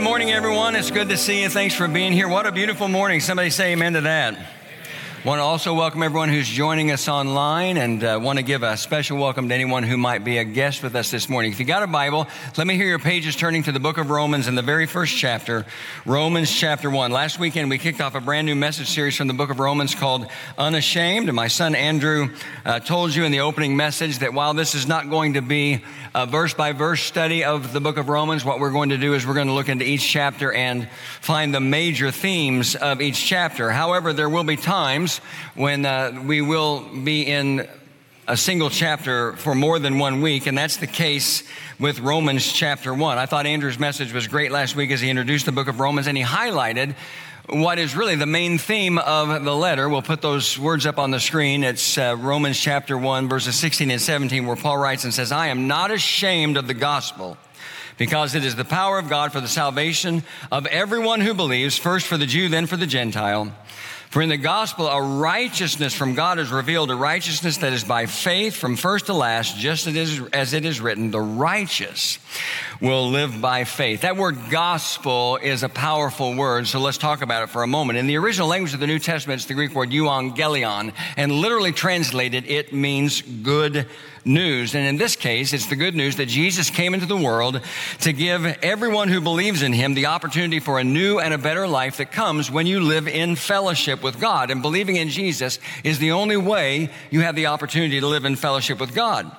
good morning, everyone. It's good to see you. Thanks for being here. What a beautiful morning. Somebody say amen to that. Want to also welcome everyone who's joining us online and uh, want to give a special welcome to anyone who might be a guest with us this morning. If you got a Bible, let me hear your pages turning to the book of Romans in the very first chapter, Romans chapter 1. Last weekend we kicked off a brand new message series from the book of Romans called Unashamed. And my son Andrew uh, told you in the opening message that while this is not going to be a verse by verse study of the book of Romans, what we're going to do is we're going to look into each chapter and find the major themes of each chapter. However, there will be times times when uh, we will be in a single chapter for more than one week, and that's the case with Romans chapter 1. I thought Andrew's message was great last week as he introduced the book of Romans and he highlighted what is really the main theme of the letter. We'll put those words up on the screen. It's uh, Romans chapter 1, verses 16 and 17, where Paul writes and says, I am not ashamed of the gospel because it is the power of God for the salvation of everyone who believes, first for the Jew, then for the Gentile. For in the gospel, a righteousness from God is revealed, a righteousness that is by faith from first to last, just as it is written, the righteous will live by faith. That word gospel is a powerful word, so let's talk about it for a moment. In the original language of the New Testament, it's the Greek word euangelion, and literally translated, it means good news. And in this case, it's the good news that Jesus came into the world to give everyone who believes in him the opportunity for a new and a better life that comes when you live in fellowship with God. And believing in Jesus is the only way you have the opportunity to live in fellowship with God.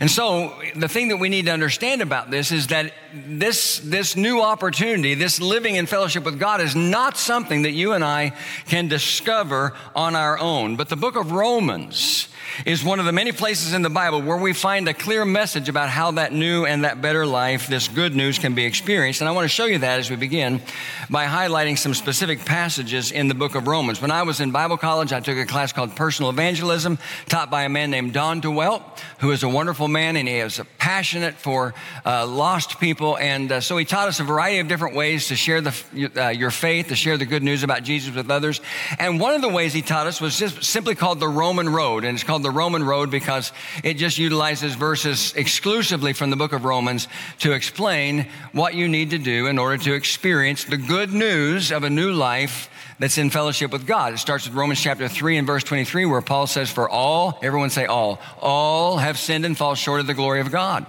And so the thing that we need to understand about this is that this, this new opportunity, this living in fellowship with God is not something that you and I can discover on our own. But the book of Romans is one of the many places in the Bible where we find a clear message about how that new and that better life, this good news, can be experienced. And I want to show you that as we begin by highlighting some specific passages in the book of Romans. When I was in Bible college, I took a class called Personal Evangelism, taught by a man named Don DeWelt, who is a wonderful man and he is passionate for uh, lost people. And uh, so he taught us a variety of different ways to share the, uh, your faith, to share the good news about Jesus with others. And one of the ways he taught us was just simply called the Roman Road. And it's called the Roman road because it just utilizes verses exclusively from the book of Romans to explain what you need to do in order to experience the good news of a new life that's in fellowship with God. It starts with Romans chapter 3 and verse 23, where Paul says, For all, everyone say all, all have sinned and fall short of the glory of God.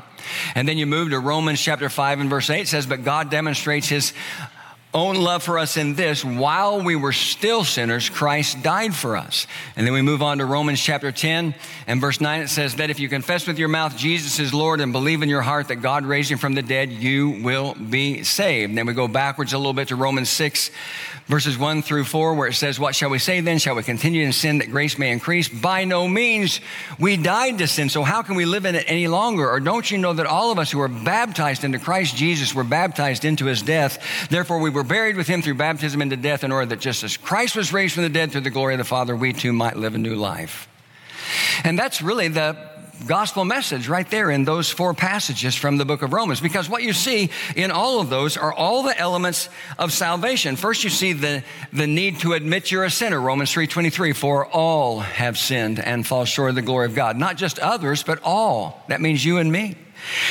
And then you move to Romans chapter 5 and verse 8 says, But God demonstrates his own love for us in this while we were still sinners, Christ died for us. And then we move on to Romans chapter 10 and verse 9. It says that if you confess with your mouth Jesus is Lord and believe in your heart that God raised him from the dead, you will be saved. And then we go backwards a little bit to Romans 6 verses 1 through 4, where it says, What shall we say then? Shall we continue in sin that grace may increase? By no means. We died to sin, so how can we live in it any longer? Or don't you know that all of us who were baptized into Christ Jesus were baptized into his death? Therefore, we were buried with him through baptism into death, in order that just as Christ was raised from the dead through the glory of the Father, we too might live a new life. And that's really the gospel message right there in those four passages from the book of Romans. Because what you see in all of those are all the elements of salvation. First, you see the, the need to admit you're a sinner. Romans 3.23, for all have sinned and fall short of the glory of God. Not just others, but all. That means you and me.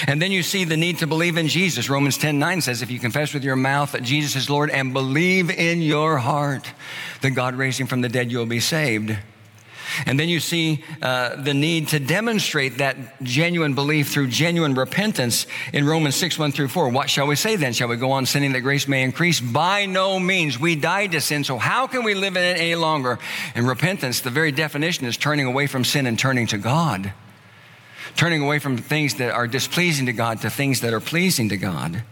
And then you see the need to believe in Jesus. Romans 10 9 says, If you confess with your mouth that Jesus is Lord and believe in your heart that God raised him from the dead, you'll be saved. And then you see uh, the need to demonstrate that genuine belief through genuine repentance in Romans 6, 1 through 4. What shall we say then? Shall we go on sinning that grace may increase? By no means. We died to sin, so how can we live in it any longer? And repentance, the very definition is turning away from sin and turning to God. Turning away from things that are displeasing to God to things that are pleasing to God.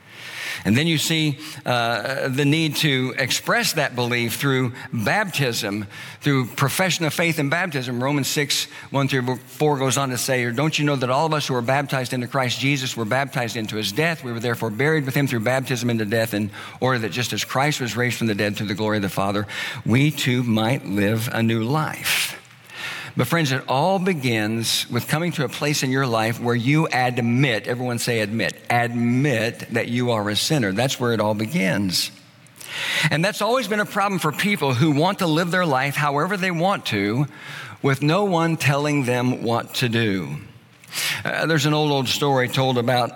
And then you see uh, the need to express that belief through baptism, through profession of faith in baptism. Romans 6, 1 through 4 goes on to say, Or don't you know that all of us who were baptized into Christ Jesus were baptized into his death? We were therefore buried with him through baptism into death, in order that just as Christ was raised from the dead through the glory of the Father, we too might live a new life. But, friends, it all begins with coming to a place in your life where you admit, everyone say admit, admit that you are a sinner. That's where it all begins. And that's always been a problem for people who want to live their life however they want to with no one telling them what to do. Uh, there's an old, old story told about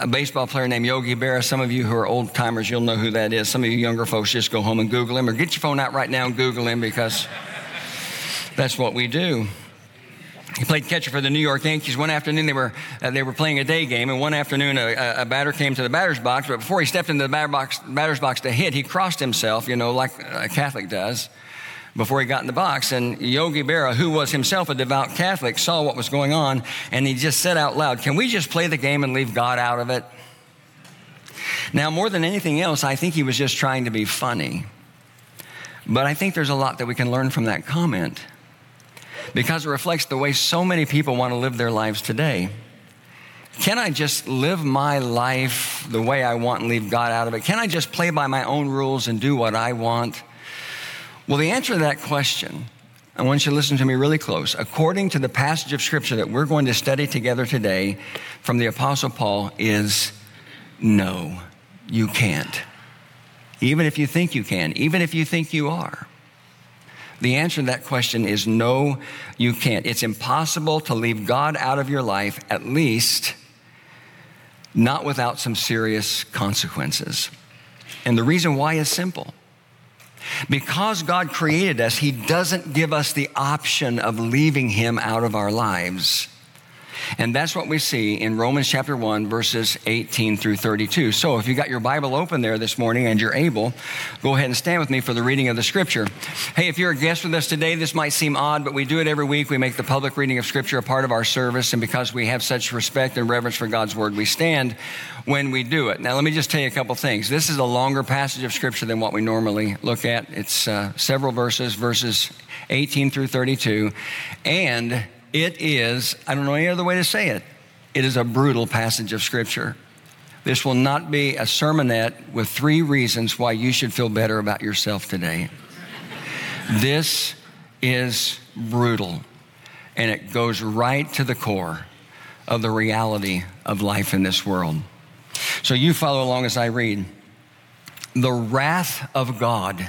a baseball player named Yogi Berra. Some of you who are old timers, you'll know who that is. Some of you younger folks just go home and Google him or get your phone out right now and Google him because that's what we do. He played catcher for the New York Yankees. One afternoon, they were, uh, they were playing a day game, and one afternoon, a, a, batter came to the batter's box, but before he stepped into the batter box, batter's box to hit, he crossed himself, you know, like a Catholic does, before he got in the box. And Yogi Berra, who was himself a devout Catholic, saw what was going on, and he just said out loud, Can we just play the game and leave God out of it? Now, more than anything else, I think he was just trying to be funny. But I think there's a lot that we can learn from that comment because it reflects the way so many people want to live their lives today. Can I just live my life the way I want and leave God out of it? Can I just play by my own rules and do what I want? Well, the answer to that question, I want you to listen to me really close. According to the passage of Scripture that we're going to study together today from the Apostle Paul, is no, you can't. Even if you think you can, even if you think you are. The answer to that question is no, you can't. It's impossible to leave God out of your life, at least not without some serious consequences. And the reason why is simple. Because God created us, He doesn't give us the option of leaving Him out of our lives. And that's what we see in Romans chapter 1, verses 18 through 32. So if you got your Bible open there this morning and you're able, go ahead and stand with me for the reading of the scripture. Hey, if you're a guest with us today, this might seem odd, but we do it every week. We make the public reading of scripture a part of our service. And because we have such respect and reverence for God's word, we stand when we do it. Now, let me just tell you a couple things. This is a longer passage of scripture than what we normally look at. It's uh, several verses, verses 18 through 32. And it is, I don't know any other way to say it, it is a brutal passage of Scripture. This will not be a sermonette with three reasons why you should feel better about yourself today. this is brutal, and it goes right to the core of the reality of life in this world. So you follow along as I read. The wrath of God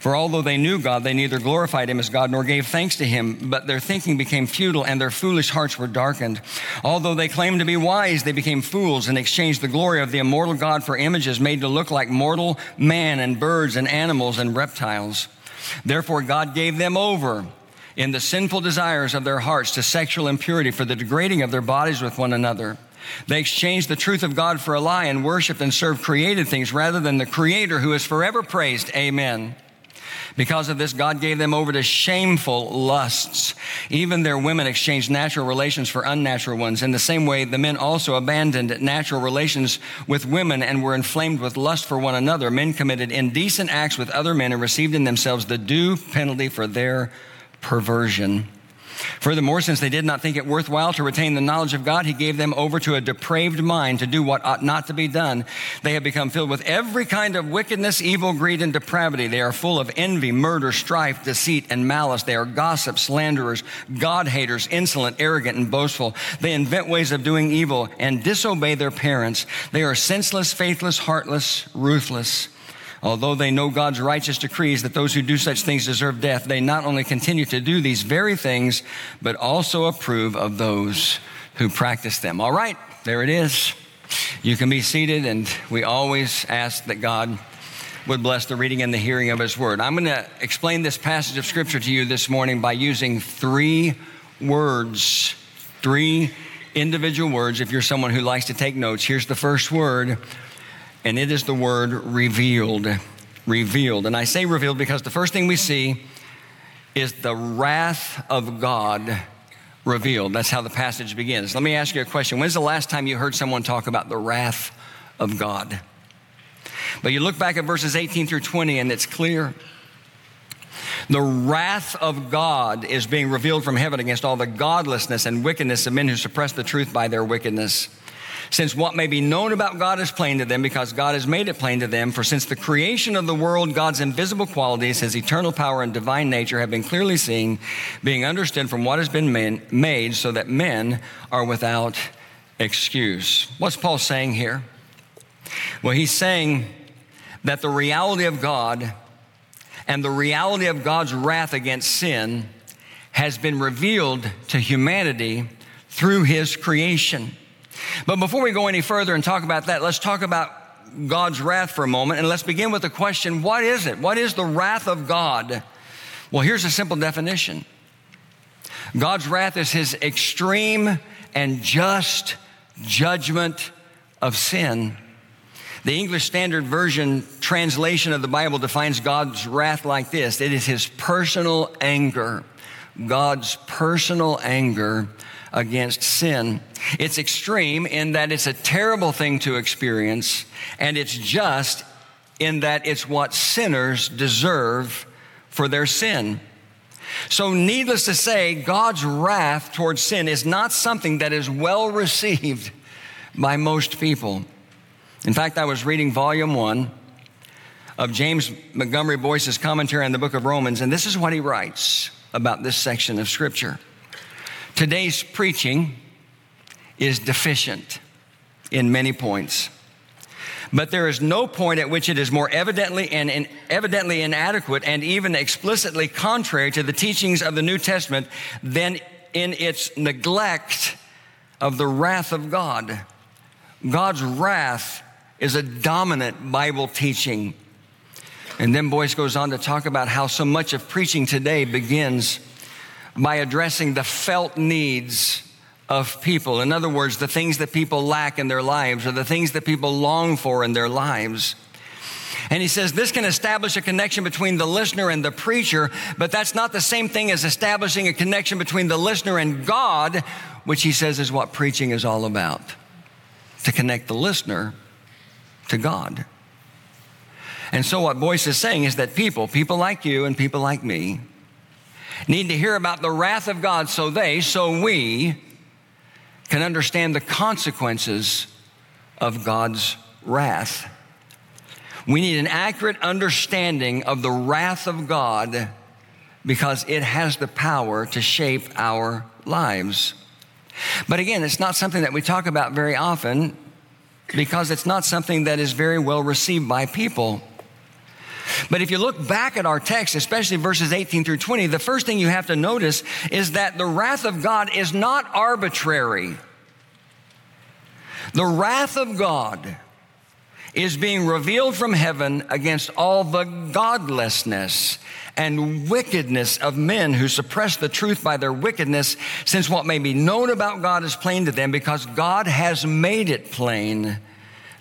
For although they knew God, they neither glorified him as God nor gave thanks to him, but their thinking became futile and their foolish hearts were darkened. Although they claimed to be wise, they became fools and exchanged the glory of the immortal God for images made to look like mortal man and birds and animals and reptiles. Therefore, God gave them over in the sinful desires of their hearts to sexual impurity for the degrading of their bodies with one another. They exchanged the truth of God for a lie and worshiped and served created things rather than the Creator who is forever praised. Amen. Because of this, God gave them over to shameful lusts. Even their women exchanged natural relations for unnatural ones. In the same way, the men also abandoned natural relations with women and were inflamed with lust for one another. Men committed indecent acts with other men and received in themselves the due penalty for their perversion. Furthermore, since they did not think it worthwhile to retain the knowledge of God, he gave them over to a depraved mind to do what ought not to be done. They have become filled with every kind of wickedness, evil, greed, and depravity. They are full of envy, murder, strife, deceit, and malice. They are gossips, slanderers, God haters, insolent, arrogant, and boastful. They invent ways of doing evil and disobey their parents. They are senseless, faithless, heartless, ruthless. Although they know God's righteous decrees that those who do such things deserve death, they not only continue to do these very things, but also approve of those who practice them. All right, there it is. You can be seated, and we always ask that God would bless the reading and the hearing of His word. I'm going to explain this passage of Scripture to you this morning by using three words, three individual words. If you're someone who likes to take notes, here's the first word and it is the word revealed. Revealed. And I say revealed because the first thing we see is the wrath of God revealed. That's how the passage begins. Let me ask you a question. When's the last time you heard someone talk about the wrath of God? But you look back at verses 18 through 20, and it's clear. The wrath of God is being revealed from heaven against all the godlessness and wickedness of men who suppress the truth by their wickedness. Since what may be known about God is plain to them, because God has made it plain to them. For since the creation of the world, God's invisible qualities, his eternal power and divine nature have been clearly seen, being understood from what has been made, so that men are without excuse. What's Paul saying here? Well, he's saying that the reality of God and the reality of God's wrath against sin has been revealed to humanity through his creation. But before we go any further and talk about that, let's talk about God's wrath for a moment and let's begin with the question what is it? What is the wrath of God? Well, here's a simple definition God's wrath is his extreme and just judgment of sin. The English Standard Version translation of the Bible defines God's wrath like this it is his personal anger. God's personal anger against sin. It's extreme in that it's a terrible thing to experience, and it's just in that it's what sinners deserve for their sin. So, needless to say, God's wrath towards sin is not something that is well received by most people. In fact, I was reading volume one of James Montgomery Boice's commentary on the book of Romans, and this is what he writes about this section of Scripture. Today's preaching is deficient in many points. But there is no point at which it is more evidently and, and, evidently inadequate and even explicitly contrary to the teachings of the New Testament than in its neglect of the wrath of God. God's wrath is a dominant Bible teaching. And then Boice goes on to talk about how so much of preaching today begins by addressing the felt needs of people. In other words, the things that people lack in their lives or the things that people long for in their lives. And he says this can establish a connection between the listener and the preacher, but that's not the same thing as establishing a connection between the listener and God, which he says is what preaching is all about to connect the listener to God. And so, what Boice is saying is that people, people like you and people like me, need to hear about the wrath of God so they, so we, can understand the consequences of God's wrath. We need an accurate understanding of the wrath of God because it has the power to shape our lives. But again, it's not something that we talk about very often because it's not something that is very well received by people. But if you look back at our text, especially verses 18 through 20, the first thing you have to notice is that the wrath of God is not arbitrary. The wrath of God is being revealed from heaven against all the godlessness and wickedness of men who suppress the truth by their wickedness, since what may be known about God is plain to them because God has made it plain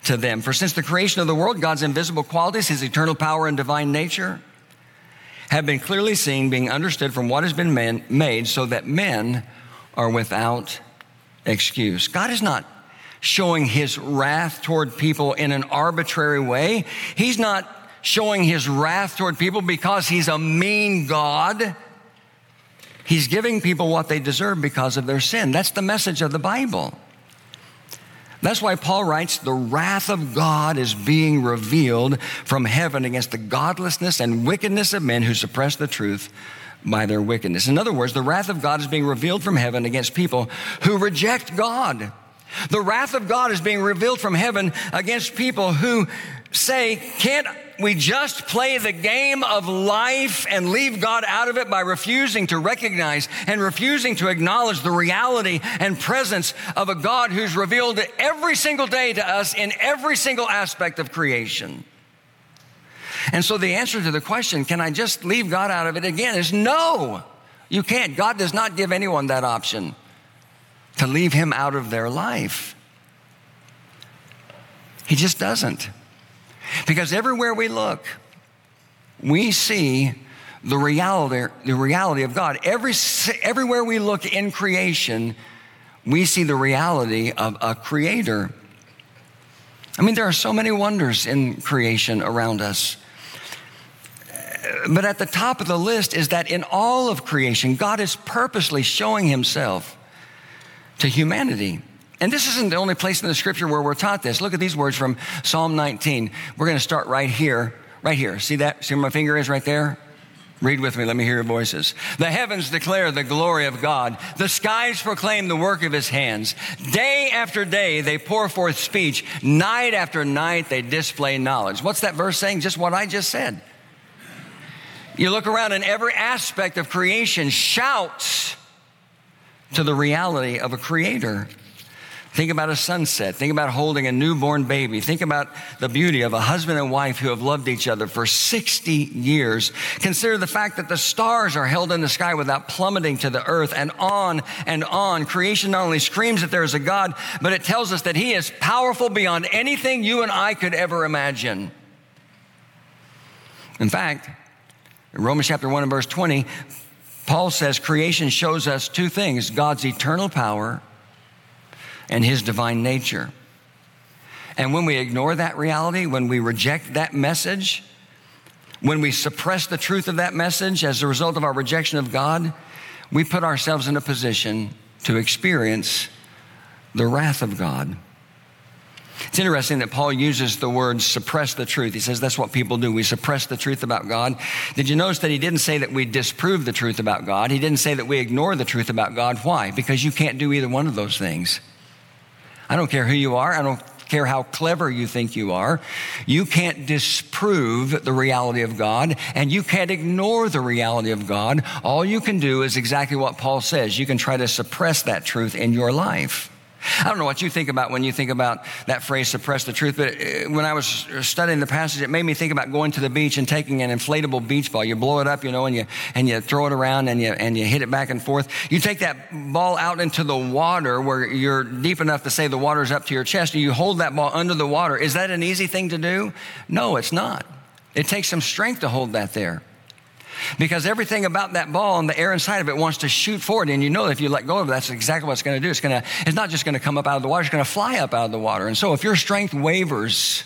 to them. For since the creation of the world, God's invisible qualities, his eternal power and divine nature, have been clearly seen, being understood from what has been man, made, so that men are without excuse. God is not showing his wrath toward people in an arbitrary way. He's not showing his wrath toward people because he's a mean God. He's giving people what they deserve because of their sin. That's the message of the Bible. That's why Paul writes, the wrath of God is being revealed from heaven against the godlessness and wickedness of men who suppress the truth by their wickedness. In other words, the wrath of God is being revealed from heaven against people who reject God. The wrath of God is being revealed from heaven against people who say, can't we just play the game of life and leave God out of it by refusing to recognize and refusing to acknowledge the reality and presence of a God who's revealed every single day to us in every single aspect of creation. And so the answer to the question, can I just leave God out of it again, is no. You can't. God does not give anyone that option to leave him out of their life. He just doesn't. Because everywhere we look, we see the reality, the reality of God. Every, everywhere we look in creation, we see the reality of a creator. I mean, there are so many wonders in creation around us. But at the top of the list is that in all of creation, God is purposely showing himself to humanity. And this isn't the only place in the scripture where we're taught this. Look at these words from Psalm 19. We're going to start right here, right here. See that? See where my finger is right there? Read with me. Let me hear your voices. The heavens declare the glory of God. The skies proclaim the work of his hands. Day after day, they pour forth speech. Night after night, they display knowledge. What's that verse saying? Just what I just said. You look around and every aspect of creation shouts to the reality of a creator. Think about a sunset. Think about holding a newborn baby. Think about the beauty of a husband and wife who have loved each other for 60 years. Consider the fact that the stars are held in the sky without plummeting to the earth and on and on. Creation not only screams that there is a God, but it tells us that He is powerful beyond anything you and I could ever imagine. In fact, in Romans chapter 1 and verse 20, Paul says creation shows us two things God's eternal power and his divine nature. And when we ignore that reality, when we reject that message, when we suppress the truth of that message as a result of our rejection of God, we put ourselves in a position to experience the wrath of God. It's interesting that Paul uses the word suppress the truth. He says that's what people do. We suppress the truth about God. Did you notice that he didn't say that we disprove the truth about God? He didn't say that we ignore the truth about God. Why? Because you can't do either one of those things. I don't care who you are. I don't care how clever you think you are. You can't disprove the reality of God and you can't ignore the reality of God. All you can do is exactly what Paul says. You can try to suppress that truth in your life. I don't know what you think about when you think about that phrase, suppress the truth, but uh, when I was studying the passage, it made me think about going to the beach and taking an inflatable beach ball. You blow it up, you know, and you, and you throw it around and you, and you hit it back and forth. You take that ball out into the water where you're deep enough to say the water's up to your chest and you hold that ball under the water. Is that an easy thing to do? No, it's not. It takes some strength to hold that there because everything about that ball and the air inside of it wants to shoot forward. And you know, if you let go of it, that's exactly what it's going to do. It's going to, it's not just going to come up out of the water, it's going to fly up out of the water. And so if your strength wavers,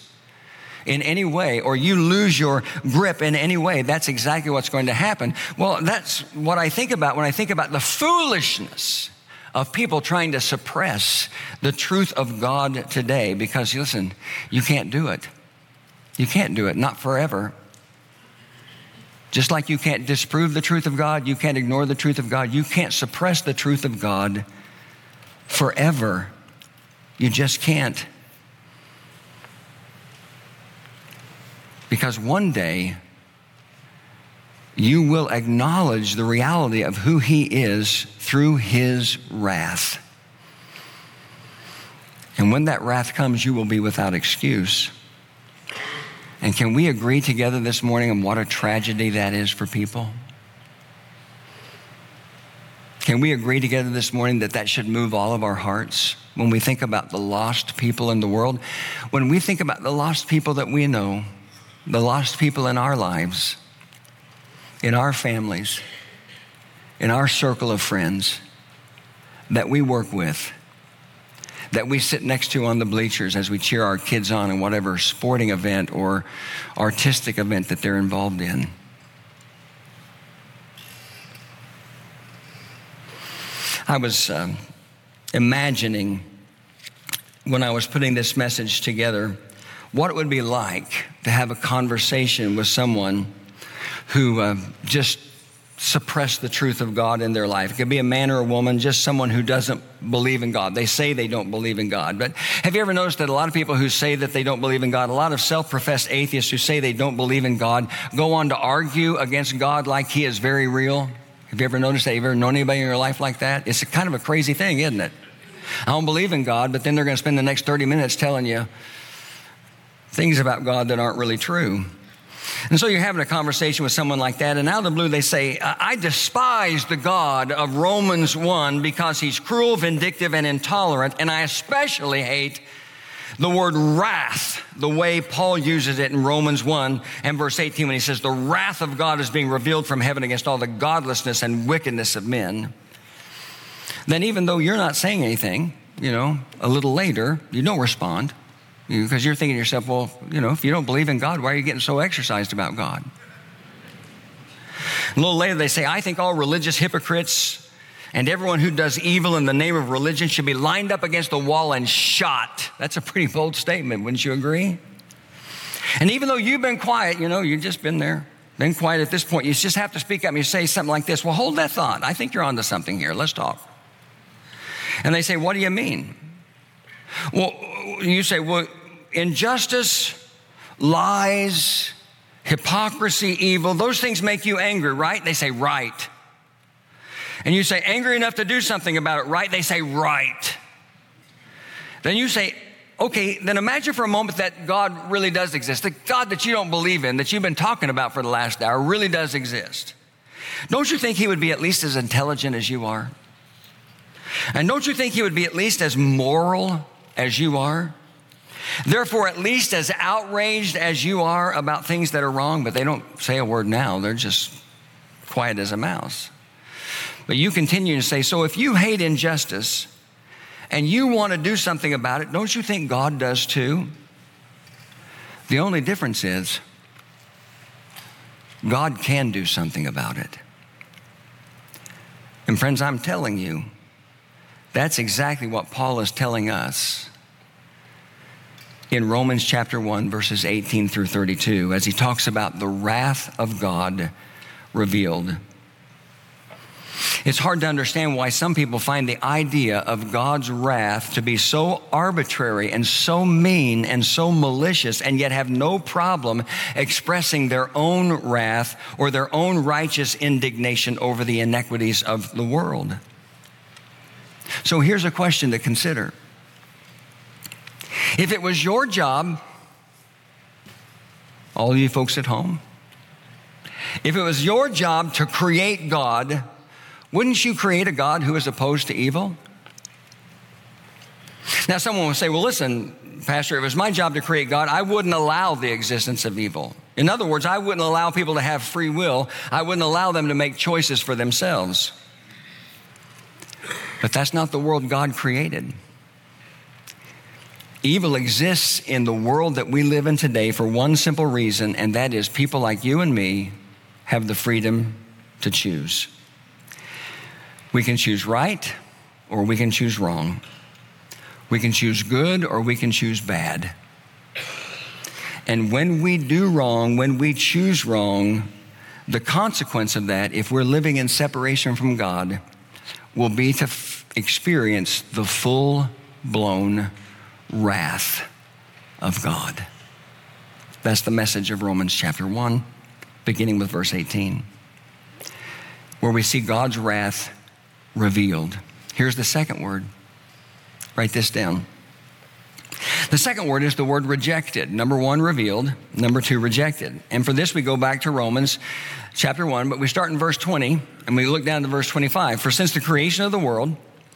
in any way or you lose your grip in any way, that's exactly what's going to happen. Well, that's what I think about when I think about the foolishness of people trying to suppress the truth of God today because listen, you can't do it. You can't do it, not forever. Just like you can't disprove the truth of God, you can't ignore the truth of God, you can't suppress the truth of God forever. You just can't. Because one day, you will acknowledge the reality of who He is through His wrath. And when that wrath comes, you will be without excuse. And can we agree together this morning on what a tragedy that is for people? Can we agree together this morning that that should move all of our hearts when we think about the lost people in the world? When we think about the lost people that we know, the lost people in our lives, in our families, in our circle of friends that we work with, that we sit next to on the bleachers as we cheer our kids on in whatever sporting event or artistic event that they're involved in. I was um, imagining when I was putting this message together what it would be like to have a conversation with someone who uh, just suppress the truth of God in their life. It could be a man or a woman, just someone who doesn't believe in God. They say they don't believe in God. But have you ever noticed that a lot of people who say that they don't believe in God, a lot of self professed atheists who say they don't believe in God, go on to argue against God like he is very real? Have you ever noticed that? Have you ever known anybody in your life like that? It's kind of a crazy thing, isn't it? I don't believe in God, but then they're going to spend the next 30 minutes telling you things about God that aren't really true. And so you're having a conversation with someone like that, and out of the blue they say, I despise the God of Romans 1 because he's cruel, vindictive, and intolerant, and I especially hate the word wrath, the way Paul uses it in Romans 1 and verse 18 when he says, The wrath of God is being revealed from heaven against all the godlessness and wickedness of men. Then, even though you're not saying anything, you know, a little later, you don't respond. Because you're thinking to yourself, well, you know, if you don't believe in God, why are you getting so exercised about God? A little later, they say, I think all religious hypocrites And everyone who does evil in the name of religion should be lined up against the wall and shot. That's a pretty bold statement, wouldn't you agree? And even though you've been quiet, you know, you've just been there, been quiet at this point, you just have to speak up and you say something like this Well, hold that thought. I think you're onto something here. Let's talk. And they say, What do you mean? Well, you say, Well, injustice, lies, hypocrisy, evil, those things make you angry, right? They say, Right. And you say, Angry enough to do something about it, right? They say, Right. Then you say, Okay, then imagine for a moment that God really does exist. The God that you don't believe in, that you've been talking about for the last hour, really does exist. Don't you think He would be at least as intelligent as you are? And don't you think He would be at least as moral as you are? Therefore, at least as outraged as you are about things that are wrong, but they don't say a word now, they're just quiet as a mouse. But you continue to say, So if you hate injustice, and you want to do something about it, don't you think God does too? The only difference is God can do something about it. And friends, I'm telling you, that's exactly what Paul is telling us in Romans chapter 1, verses 18 through 32, as he talks about the wrath of God revealed it's hard to understand why some people find the idea of God's wrath to be so arbitrary and so mean and so malicious, and yet have no problem expressing their own wrath or their own righteous indignation over the inequities of the world. So here's a question to consider. If it was your job, all you folks at home, if it was your job to create God, wouldn't you create a God who is opposed to evil? Now, someone will say, well, listen, Pastor, if it was my job to create God, I wouldn't allow the existence of evil. In other words, I wouldn't allow people to have free will, I wouldn't allow them to make choices for themselves. But that's not the world God created. Evil exists in the world that we live in today for one simple reason, and that is people like you and me have the freedom to choose. We can choose right or we can choose wrong. We can choose good or we can choose bad. And when we do wrong, when we choose wrong, the consequence of that, if we're living in separation from God, will be to f- experience the full blown wrath of God. That's the message of Romans chapter 1, beginning with verse 18, where we see God's wrath revealed. Here's the second word. Write this down. The second word is the word rejected. Number one, revealed. Number two, rejected. And for this, we go back to Romans chapter one, but we start in verse 20 and we look down to verse 25. For since the creation of the world,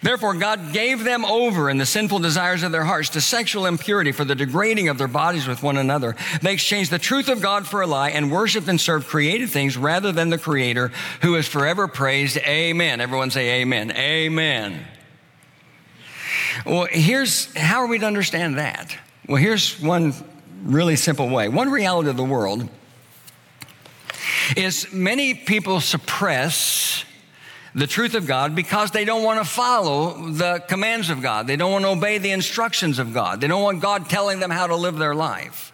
Therefore, God gave them over in the sinful desires of their hearts to sexual impurity for the degrading of their bodies with one another. They exchanged the truth of God for a lie and worshiped and served created things rather than the Creator who is forever praised. Amen. Everyone say amen. Amen. Well, here's how are we to understand that? Well, here's one really simple way. One reality of the world is many people suppress the truth of God because they don't want to follow the commands of God. They don't want to obey the instructions of God. They don't want God telling them how to live their life.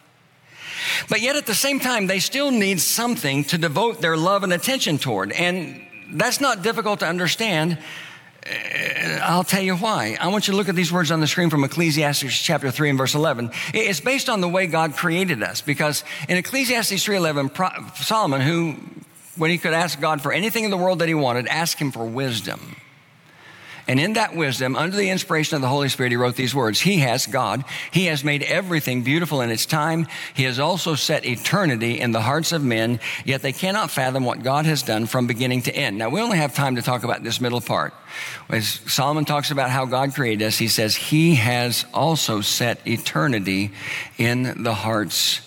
But yet at the same time, they still need something to devote their love and attention toward. And that's not difficult to understand uh, I'll tell you why. I want you to look at these words on the screen from Ecclesiastes chapter 3 and verse 11. It's based on the way God created us because in Ecclesiastes 3:11 Solomon who when he could ask God for anything in the world that he wanted ask him for wisdom. And in that wisdom, under the inspiration of the Holy Spirit, he wrote these words He has, God, He has made everything beautiful in its time. He has also set eternity in the hearts of men, yet they cannot fathom what God has done from beginning to end. Now, we only have time to talk about this middle part. As Solomon talks about how God created us, he says, He has also set eternity in the hearts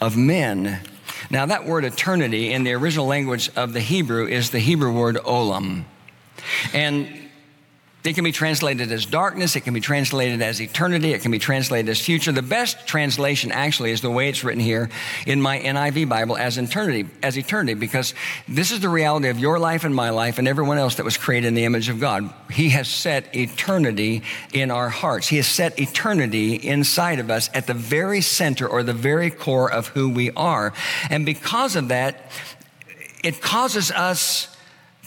of men. Now, that word eternity in the original language of the Hebrew is the Hebrew word olam. And it can be translated as darkness, it can be translated as eternity, it can be translated as future. The best translation actually is the way it's written here in my NIV Bible as eternity, as eternity, because this is the reality of your life and my life and everyone else that was created in the image of God. He has set eternity in our hearts. He has set eternity inside of us at the very center or the very core of who we are. And because of that, it causes us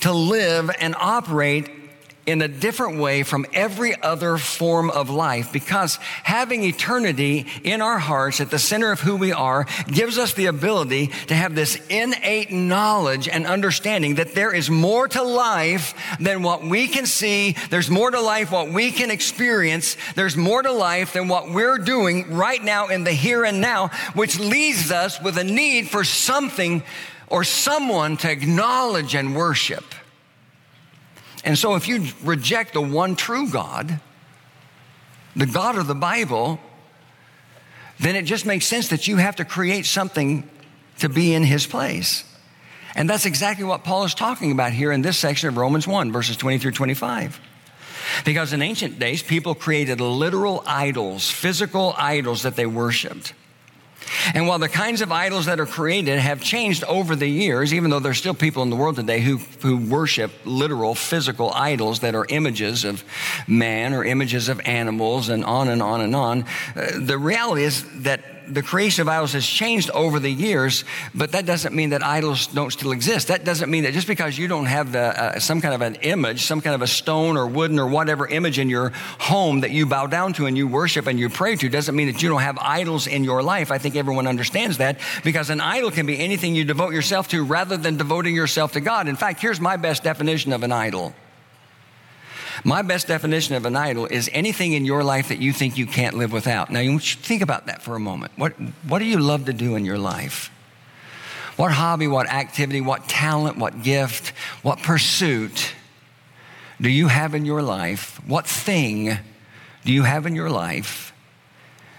to live and operate in a different way from every other form of life because having eternity in our hearts at the center of who we are gives us the ability to have this innate knowledge and understanding that there is more to life than what we can see. There's more to life what we can experience. There's more to life than what we're doing right now in the here and now, which leaves us with a need for something or someone to acknowledge and worship. And so, if you reject the one true God, the God of the Bible, then it just makes sense that you have to create something to be in his place. And that's exactly what Paul is talking about here in this section of Romans 1, verses 20 through 25. Because in ancient days, people created literal idols, physical idols that they worshiped. And while the kinds of idols that are created have changed over the years, even though there's still people in the world today who, who worship literal physical idols that are images of man or images of animals and on and on and on, uh, the reality is that the creation of idols has changed over the years, but that doesn't mean that idols don't still exist. That doesn't mean that just because you don't have the, uh, some kind of an image, some kind of a stone or wooden or whatever image in your home that you bow down to and you worship and you pray to, doesn't mean that you don't have idols in your life. I think everyone understands that because an idol can be anything you devote yourself to rather than devoting yourself to God. In fact, here's my best definition of an idol my best definition of an idol is anything in your life that you think you can't live without. Now, you think about that for a moment. What, what do you love to do in your life? What hobby, what activity, what talent, what gift, what pursuit do you have in your life? What thing do you have in your life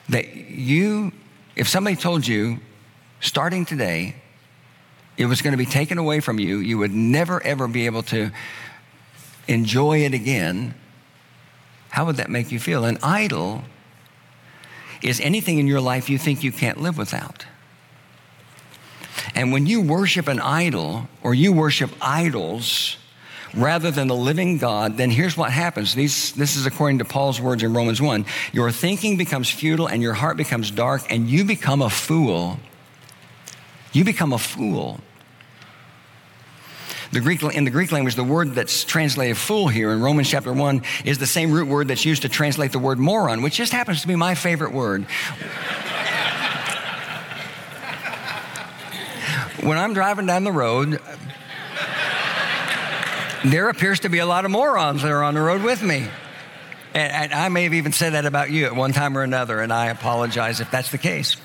that you, if somebody told you starting today, it was going to be taken away from you, you would never ever be able to enjoy it again, how would that make you feel? An idol is anything in your life you think you can't live without. And when you worship an idol or you worship idols rather than the living God, then here's what happens. These, this is according to Paul's words in Romans 1. Your thinking becomes futile and your heart becomes dark and you become a fool. You become a fool. The Greek, in the Greek language, the word that's translated fool here in Romans chapter 1 is the same root word that's used to translate the word moron, which just happens to be my favorite word. when I'm driving down the road, there appears to be a lot of morons that are on the road with me. And, and I may have even said that about you at one time or another, and I apologize if that's the case.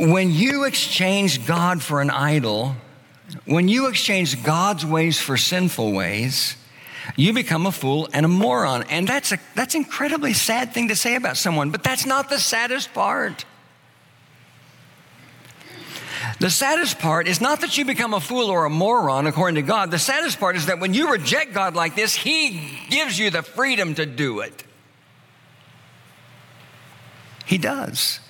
When you exchange God for an idol, when you exchange God's ways for sinful ways, you become a fool and a moron. And that's a that's incredibly sad thing to say about someone, but that's not the saddest part. The saddest part is not that you become a fool or a moron according to God. The saddest part is that when you reject God like this, He gives you the freedom to do it. He does.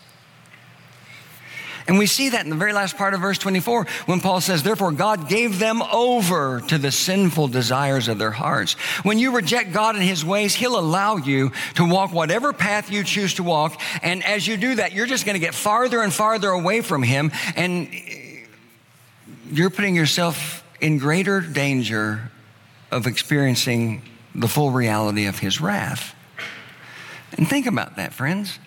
And we see that in the very last part of verse 24 when Paul says, Therefore, God gave them over to the sinful desires of their hearts. When you reject God and His ways, He'll allow you to walk whatever path you choose to walk. And as you do that, you're just going to get farther and farther away from Him. And you're putting yourself in greater danger of experiencing the full reality of His wrath. And think about that, friends.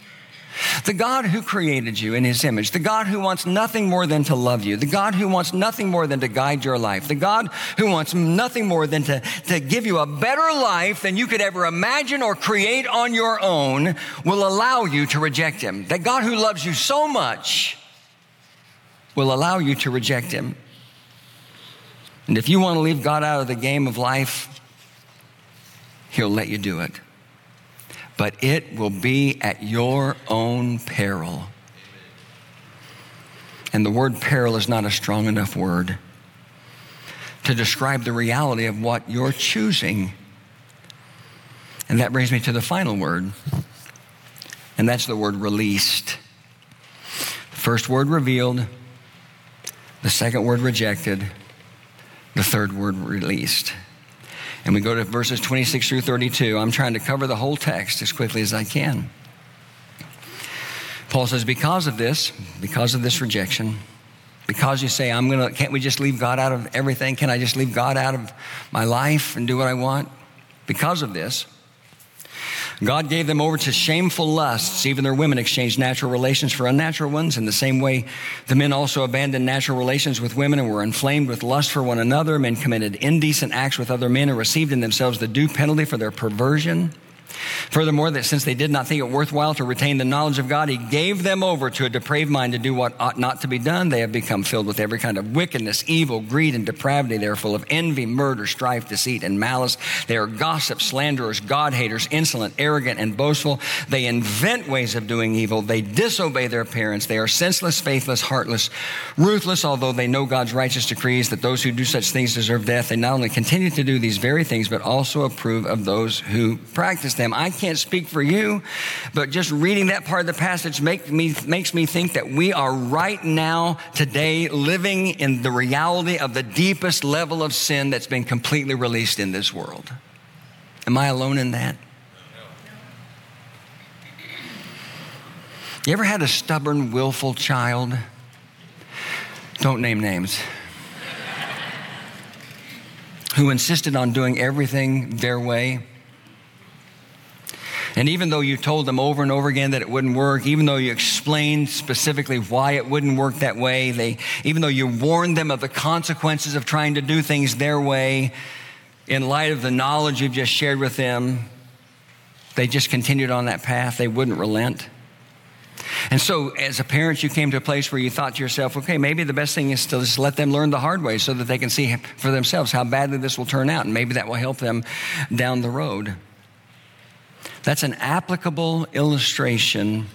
The God who created you in his image, the God who wants nothing more than to love you, the God who wants nothing more than to guide your life, the God who wants nothing more than to, to give you a better life than you could ever imagine or create on your own will allow you to reject him. That God who loves you so much will allow you to reject him. And if you want to leave God out of the game of life, he'll let you do it. But it will be at your own peril. And the word peril is not a strong enough word to describe the reality of what you're choosing. And that brings me to the final word, and that's the word released. The first word revealed, the second word rejected, the third word released. And we go to verses 26 through 32. I'm trying to cover the whole text as quickly as I can. Paul says, Because of this, because of this rejection, because you say, I'm gonna, can't we just leave God out of everything? Can I just leave God out of my life and do what I want? Because of this, God gave them over to shameful lusts. Even their women exchanged natural relations for unnatural ones. In the same way, the men also abandoned natural relations with women and were inflamed with lust for one another. Men committed indecent acts with other men and received in themselves the due penalty for their perversion. Furthermore, that since they did not think it worthwhile to retain the knowledge of God, He gave them over to a depraved mind to do what ought not to be done. They have become filled with every kind of wickedness, evil, greed, and depravity. They are full of envy, murder, strife, deceit, and malice. They are gossips, slanderers, God haters, insolent, arrogant, and boastful. They invent ways of doing evil. They disobey their parents. They are senseless, faithless, heartless, ruthless, although they know God's righteous decrees that those who do such things deserve death. They not only continue to do these very things, but also approve of those who practice them. I can't speak for you, but just reading that part of the passage make me, makes me think that we are right now, today, living in the reality of the deepest level of sin that's been completely released in this world. Am I alone in that? You ever had a stubborn, willful child? Don't name names. Who insisted on doing everything their way? And even though you told them over and over again that it wouldn't work, even though you explained specifically why it wouldn't work that way, they, even though you warned them of the consequences of trying to do things their way, in light of the knowledge you've just shared with them, they just continued on that path. They wouldn't relent. And so, as a parent, you came to a place where you thought to yourself, okay, maybe the best thing is to just let them learn the hard way so that they can see for themselves how badly this will turn out. And maybe that will help them down the road. That's an applicable illustration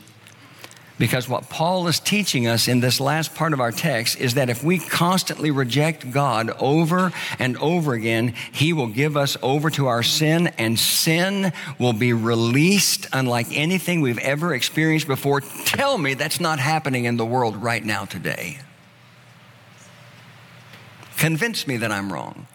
because what Paul is teaching us in this last part of our text is that if we constantly reject God over and over again, He will give us over to our sin, and sin will be released unlike anything we've ever experienced before. Tell me that's not happening in the world right now today. Convince me that I'm wrong.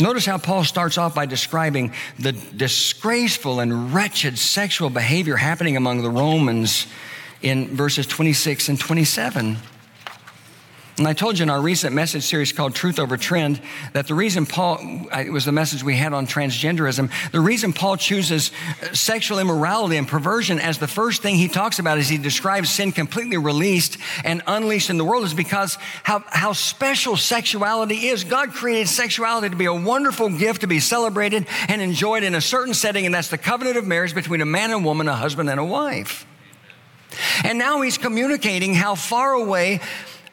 Notice how Paul starts off by describing the disgraceful and wretched sexual behavior happening among the Romans in verses 26 and 27. And I told you in our recent message series called Truth Over Trend that the reason Paul, it was the message we had on transgenderism, the reason Paul chooses uh, sexual immorality and perversion as the first thing he talks about as he describes sin completely released and unleashed in the world is because how, how special sexuality is. God created sexuality to be a wonderful gift to be celebrated and enjoyed in a certain setting, and that's the covenant of marriage between a man and woman, a husband and a wife. And now he's communicating how far away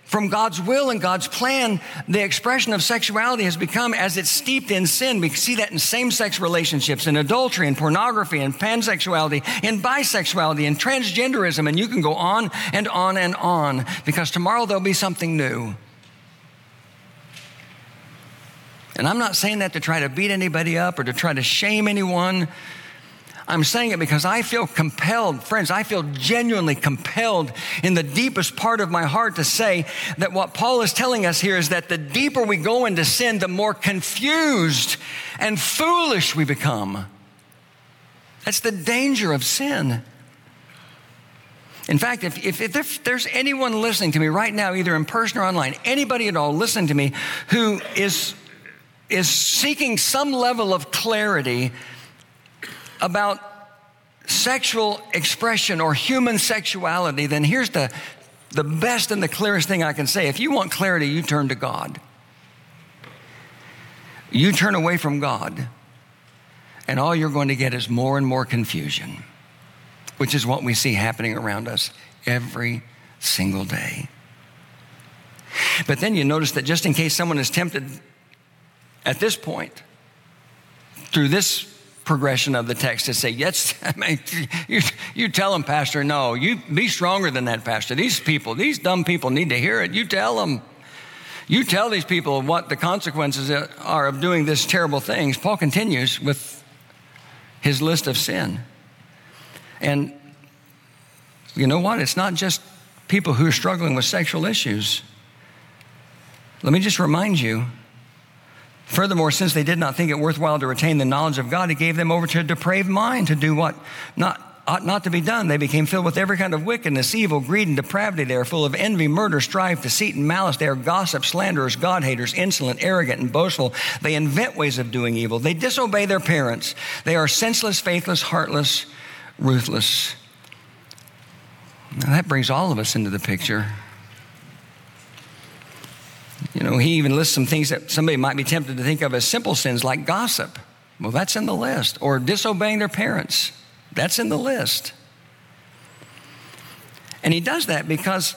from God's will and God's plan, the expression of sexuality has become as it's steeped in sin. We see that in same sex relationships, in adultery, in pornography, in pansexuality, in bisexuality, in transgenderism, and you can go on and on and on because tomorrow there'll be something new. And I'm not saying that to try to beat anybody up or to try to shame anyone. I'm saying it because I feel compelled, friends, I feel genuinely compelled in the deepest part of my heart to say that what Paul is telling us here is that the deeper we go into sin, the more confused and foolish we become. That's the danger of sin. In fact, if, if, if, there's anyone listening to me right now, either in person or online, anybody at all listening to me who is, is seeking some level of clarity about sexual expression or human sexuality, then here's the, the best and the clearest thing I can say. If you want clarity, you turn to God. You turn away from God, and all you're going to get is more and more confusion, which is what we see happening around us every single day. But then you notice that just in case someone is tempted at this point through this progression of the text to say, yes, I mean, you, you tell them, Pastor, no, you be stronger than that, Pastor. These people, these dumb people need to hear it. You tell them. You tell these people what the consequences are of doing this terrible things. Paul continues with his list of sin. And you know what? It's not just people who are struggling with sexual issues. Let me just remind you Furthermore, since they did not think it worthwhile to retain the knowledge of God, he gave them over to a depraved mind to do what not, ought not to be done. They became filled with every kind of wickedness, evil, greed, and depravity. They are full of envy, murder, strife, deceit, and malice. They are gossips, slanderers, God haters, insolent, arrogant, and boastful. They invent ways of doing evil. They disobey their parents. They are senseless, faithless, heartless, ruthless. Now that brings all of us into the picture. You know, he even lists some things that somebody might be tempted to think of as simple sins like gossip. Well, that's in the list. Or disobeying their parents. That's in the list. And he does that because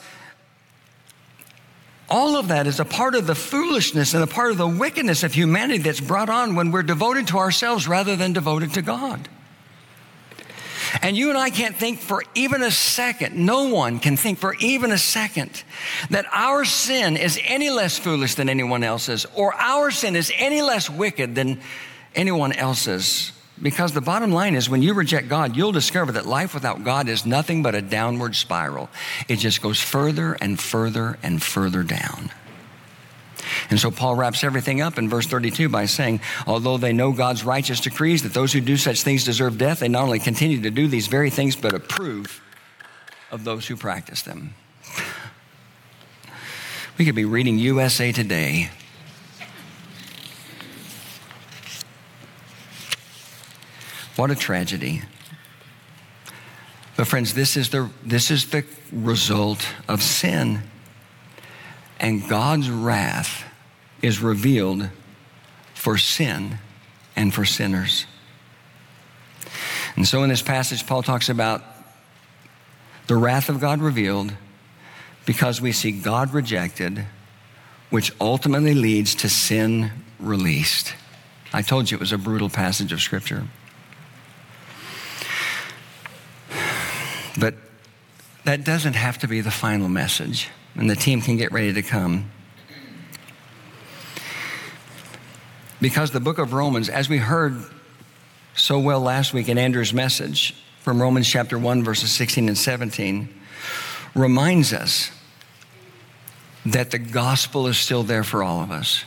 all of that is a part of the foolishness and a part of the wickedness of humanity that's brought on when we're devoted to ourselves rather than devoted to God. And you and I can't think for even a second, no one can think for even a second that our sin is any less foolish than anyone else's or our sin is any less wicked than anyone else's. Because the bottom line is when you reject God, you'll discover that life without God is nothing but a downward spiral. It just goes further and further and further down. And so Paul wraps everything up in verse 32 by saying, although they know God's righteous decrees that those who do such things deserve death, they not only continue to do these very things, but approve of those who practice them. We could be reading USA Today. What a tragedy. But, friends, this is the, this is the result of sin. And God's wrath is revealed for sin and for sinners. And so in this passage, Paul talks about the wrath of God revealed because we see God rejected, which ultimately leads to sin released. I told you it was a brutal passage of Scripture. But that doesn't have to be the final message and the team can get ready to come. Because the book of Romans, as we heard so well last week in Andrew's message from Romans chapter 1, verses 16 and 17, reminds us that the gospel is still there for all of us.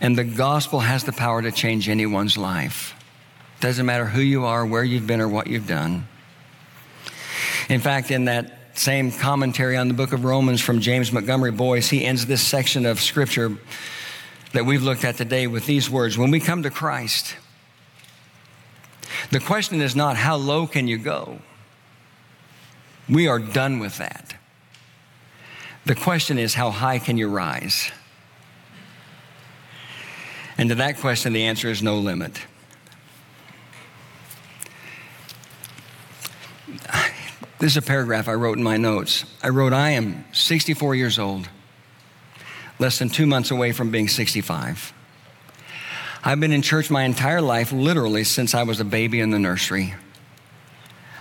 And the gospel has the power to change anyone's life. Doesn't matter who you are, where you've been, or what you've done. In fact, in that same commentary on the book of Romans from James Montgomery Boice, he ends this section of scripture that we've looked at today with these words When we come to Christ, the question is not how low can you go? We are done with that. The question is how high can you rise? And to that question, the answer is no limit. This is a paragraph I wrote in my notes. I wrote, I am 64 years old, less than two months away from being 65. I've been in church my entire life, literally since I was a baby in the nursery.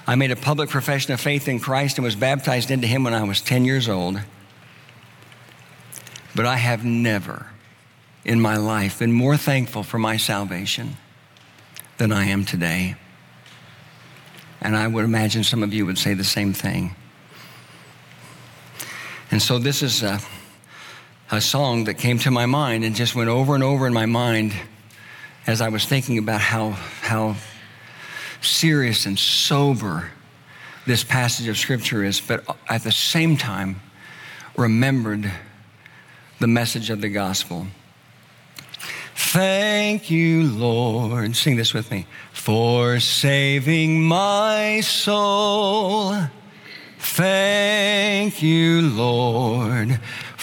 I made a public profession of faith in Christ and was baptized into Him when I was 10 years old. But I have never in my life been more thankful for my salvation than I am today. And I would imagine some of you would say the same thing. And so this is a, a song that came to my mind and just went over and over in my mind as I was thinking about how, how serious and sober this passage of Scripture is, but at the same time, remembered the message of the gospel. Thank you, Lord. Sing this with me. For saving my soul. Thank you, Lord,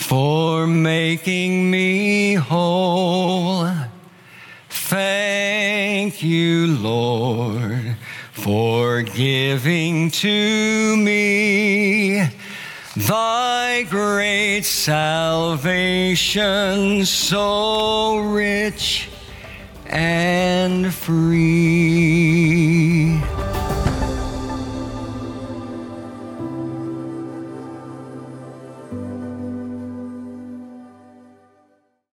for making me whole. Thank you, Lord, for giving to me Thy great salvation so rich and free.